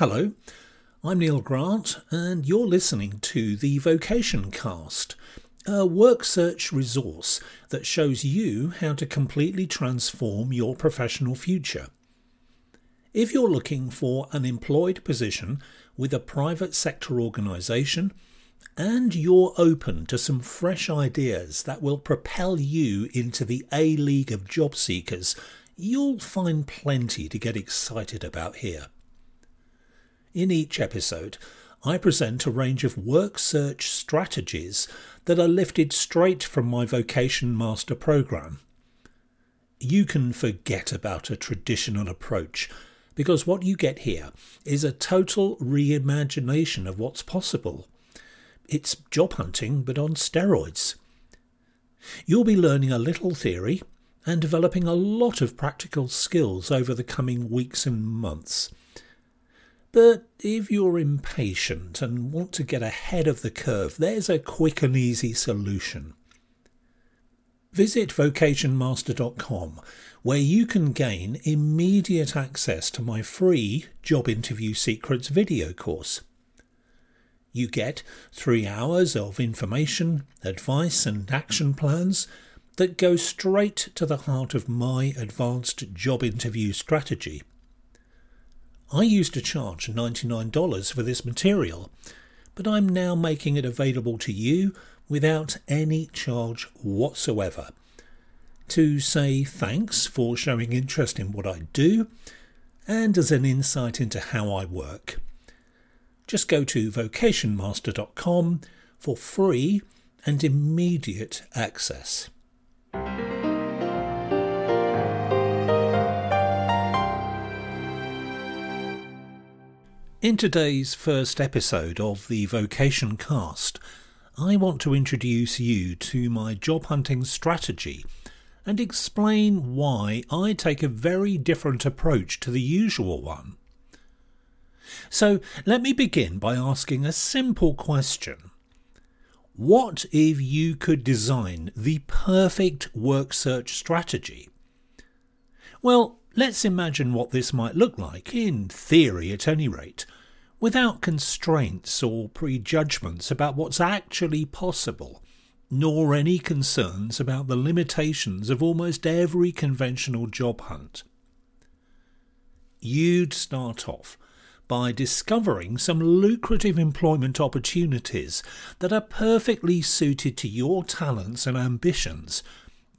Hello, I'm Neil Grant, and you're listening to the Vocation Cast, a work search resource that shows you how to completely transform your professional future. If you're looking for an employed position with a private sector organisation, and you're open to some fresh ideas that will propel you into the A League of job seekers, you'll find plenty to get excited about here. In each episode, I present a range of work search strategies that are lifted straight from my Vocation Master program. You can forget about a traditional approach because what you get here is a total reimagination of what's possible. It's job hunting, but on steroids. You'll be learning a little theory and developing a lot of practical skills over the coming weeks and months. But if you're impatient and want to get ahead of the curve, there's a quick and easy solution. Visit vocationmaster.com where you can gain immediate access to my free Job Interview Secrets video course. You get three hours of information, advice, and action plans that go straight to the heart of my advanced job interview strategy. I used to charge $99 for this material, but I'm now making it available to you without any charge whatsoever. To say thanks for showing interest in what I do and as an insight into how I work. Just go to vocationmaster.com for free and immediate access. In today's first episode of the Vocation Cast, I want to introduce you to my job hunting strategy and explain why I take a very different approach to the usual one. So let me begin by asking a simple question. What if you could design the perfect work search strategy? Well, Let's imagine what this might look like, in theory at any rate, without constraints or prejudgments about what's actually possible, nor any concerns about the limitations of almost every conventional job hunt. You'd start off by discovering some lucrative employment opportunities that are perfectly suited to your talents and ambitions,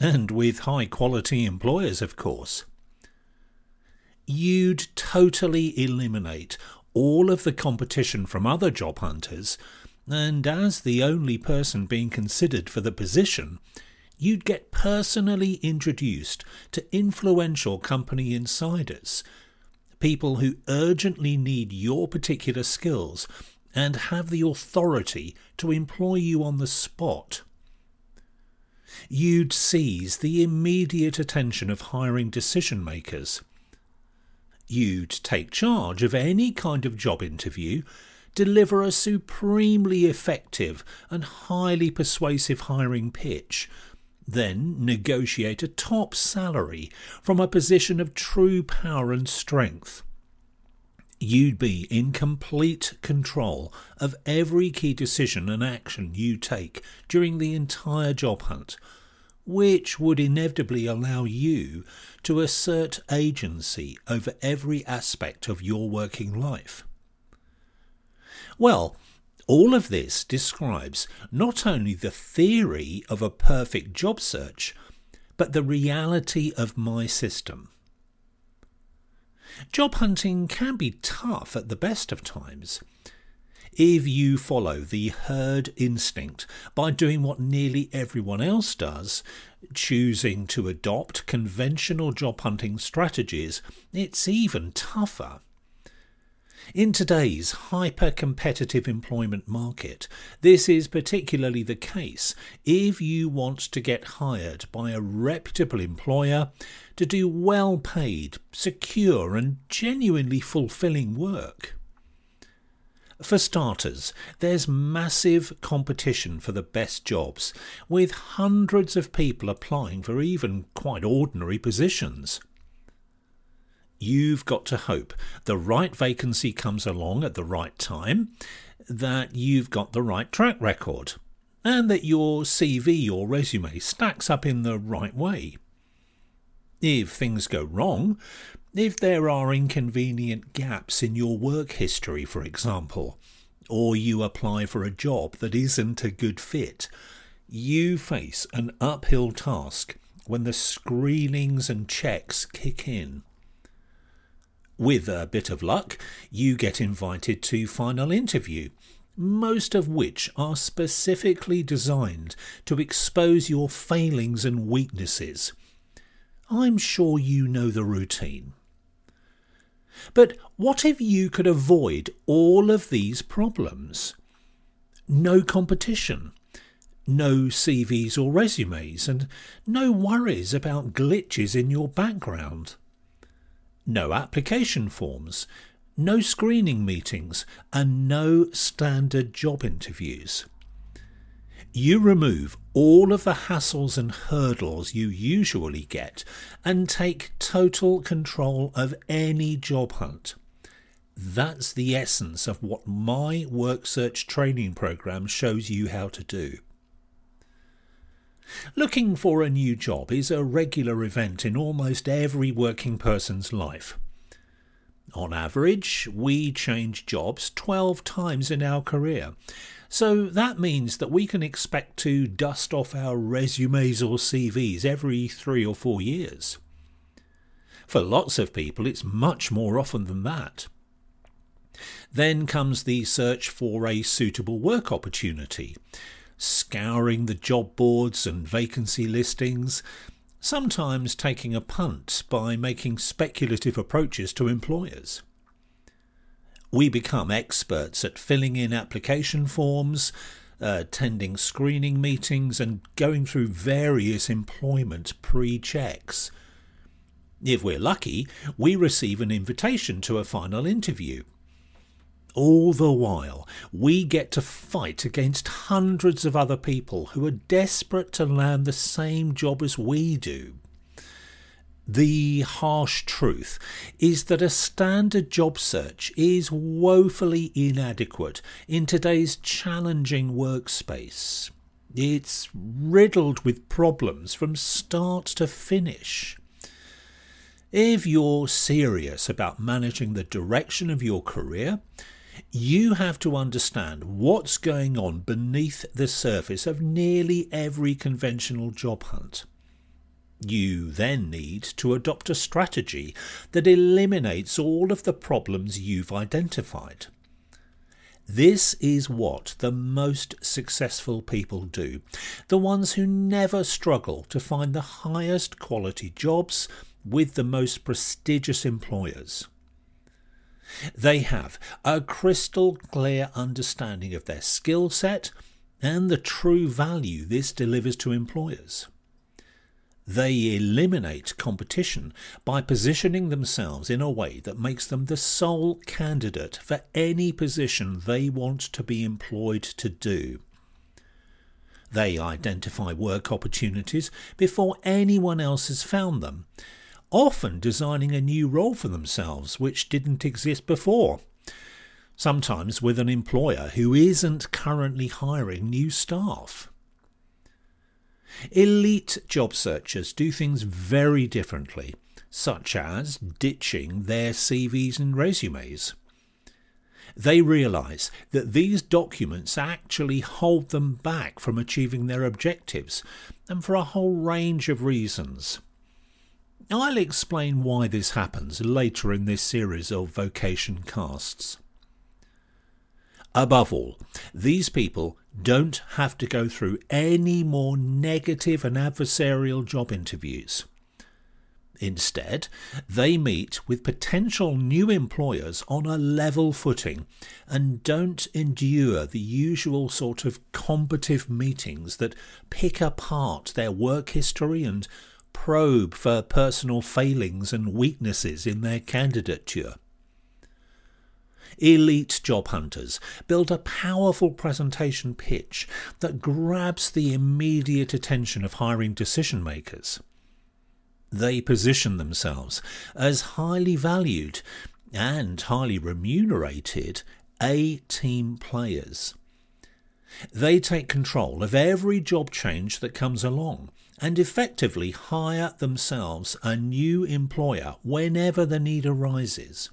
and with high quality employers, of course you'd totally eliminate all of the competition from other job hunters, and as the only person being considered for the position, you'd get personally introduced to influential company insiders, people who urgently need your particular skills and have the authority to employ you on the spot. You'd seize the immediate attention of hiring decision makers You'd take charge of any kind of job interview, deliver a supremely effective and highly persuasive hiring pitch, then negotiate a top salary from a position of true power and strength. You'd be in complete control of every key decision and action you take during the entire job hunt which would inevitably allow you to assert agency over every aspect of your working life. Well, all of this describes not only the theory of a perfect job search, but the reality of my system. Job hunting can be tough at the best of times if you follow the herd instinct by doing what nearly everyone else does, choosing to adopt conventional job hunting strategies, it's even tougher. In today's hyper competitive employment market, this is particularly the case if you want to get hired by a reputable employer to do well paid, secure, and genuinely fulfilling work. For starters, there's massive competition for the best jobs, with hundreds of people applying for even quite ordinary positions. You've got to hope the right vacancy comes along at the right time, that you've got the right track record, and that your CV or resume stacks up in the right way. If things go wrong, if there are inconvenient gaps in your work history, for example, or you apply for a job that isn't a good fit, you face an uphill task when the screenings and checks kick in. With a bit of luck, you get invited to final interview, most of which are specifically designed to expose your failings and weaknesses I'm sure you know the routine. But what if you could avoid all of these problems? No competition, no CVs or resumes, and no worries about glitches in your background. No application forms, no screening meetings, and no standard job interviews. You remove all of the hassles and hurdles you usually get and take total control of any job hunt. That's the essence of what my work search training program shows you how to do. Looking for a new job is a regular event in almost every working person's life. On average, we change jobs 12 times in our career, so that means that we can expect to dust off our resumes or CVs every three or four years. For lots of people, it's much more often than that. Then comes the search for a suitable work opportunity, scouring the job boards and vacancy listings, sometimes taking a punt by making speculative approaches to employers. We become experts at filling in application forms, uh, attending screening meetings, and going through various employment pre checks. If we're lucky, we receive an invitation to a final interview. All the while, we get to fight against hundreds of other people who are desperate to land the same job as we do. The harsh truth is that a standard job search is woefully inadequate in today's challenging workspace. It's riddled with problems from start to finish. If you're serious about managing the direction of your career, you have to understand what's going on beneath the surface of nearly every conventional job hunt. You then need to adopt a strategy that eliminates all of the problems you've identified. This is what the most successful people do, the ones who never struggle to find the highest quality jobs with the most prestigious employers. They have a crystal clear understanding of their skill set and the true value this delivers to employers. They eliminate competition by positioning themselves in a way that makes them the sole candidate for any position they want to be employed to do. They identify work opportunities before anyone else has found them, often designing a new role for themselves which didn't exist before. Sometimes with an employer who isn't currently hiring new staff. Elite job searchers do things very differently, such as ditching their CVs and resumes. They realise that these documents actually hold them back from achieving their objectives, and for a whole range of reasons. I'll explain why this happens later in this series of vocation casts. Above all, these people don't have to go through any more negative and adversarial job interviews. Instead, they meet with potential new employers on a level footing and don't endure the usual sort of combative meetings that pick apart their work history and probe for personal failings and weaknesses in their candidature. Elite job hunters build a powerful presentation pitch that grabs the immediate attention of hiring decision makers. They position themselves as highly valued and highly remunerated A team players. They take control of every job change that comes along and effectively hire themselves a new employer whenever the need arises.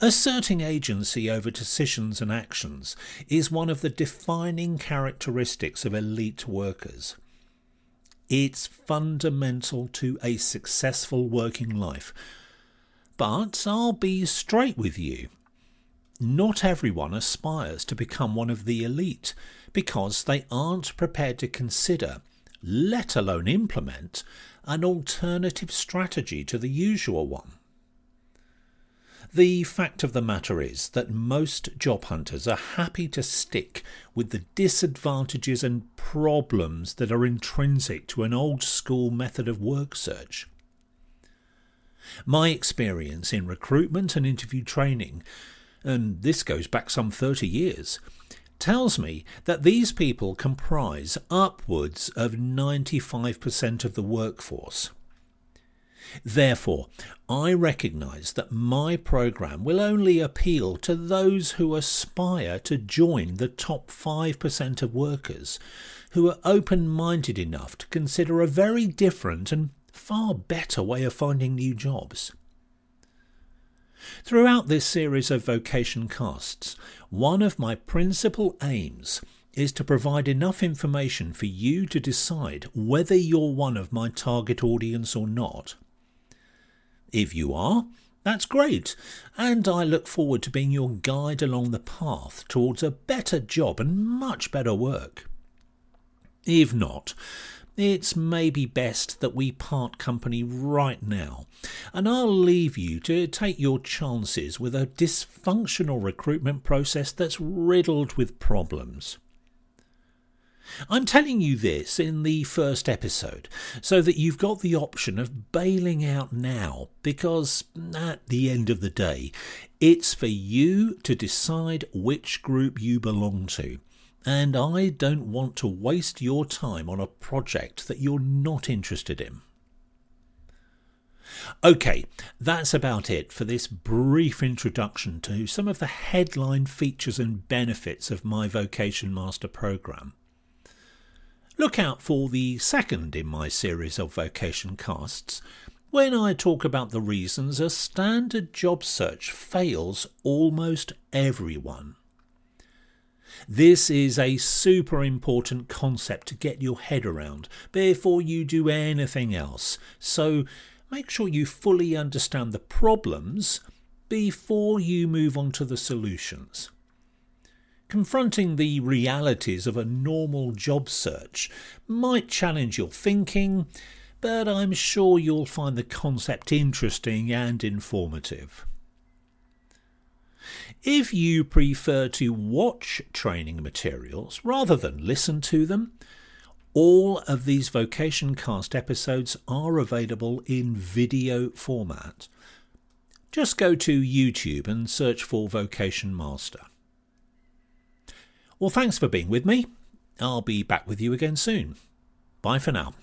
Asserting agency over decisions and actions is one of the defining characteristics of elite workers. It's fundamental to a successful working life. But I'll be straight with you. Not everyone aspires to become one of the elite because they aren't prepared to consider, let alone implement, an alternative strategy to the usual one. The fact of the matter is that most job hunters are happy to stick with the disadvantages and problems that are intrinsic to an old school method of work search. My experience in recruitment and interview training, and this goes back some 30 years, tells me that these people comprise upwards of 95% of the workforce. Therefore, I recognise that my programme will only appeal to those who aspire to join the top 5% of workers who are open minded enough to consider a very different and far better way of finding new jobs. Throughout this series of vocation casts, one of my principal aims is to provide enough information for you to decide whether you're one of my target audience or not. If you are, that's great, and I look forward to being your guide along the path towards a better job and much better work. If not, it's maybe best that we part company right now, and I'll leave you to take your chances with a dysfunctional recruitment process that's riddled with problems. I'm telling you this in the first episode so that you've got the option of bailing out now because at the end of the day, it's for you to decide which group you belong to. And I don't want to waste your time on a project that you're not interested in. Okay, that's about it for this brief introduction to some of the headline features and benefits of my Vocation Master programme. Look out for the second in my series of vocation casts, when I talk about the reasons a standard job search fails almost everyone. This is a super important concept to get your head around before you do anything else, so make sure you fully understand the problems before you move on to the solutions. Confronting the realities of a normal job search might challenge your thinking, but I'm sure you'll find the concept interesting and informative. If you prefer to watch training materials rather than listen to them, all of these Vocation Cast episodes are available in video format. Just go to YouTube and search for Vocation Master. Well, thanks for being with me. I'll be back with you again soon. Bye for now.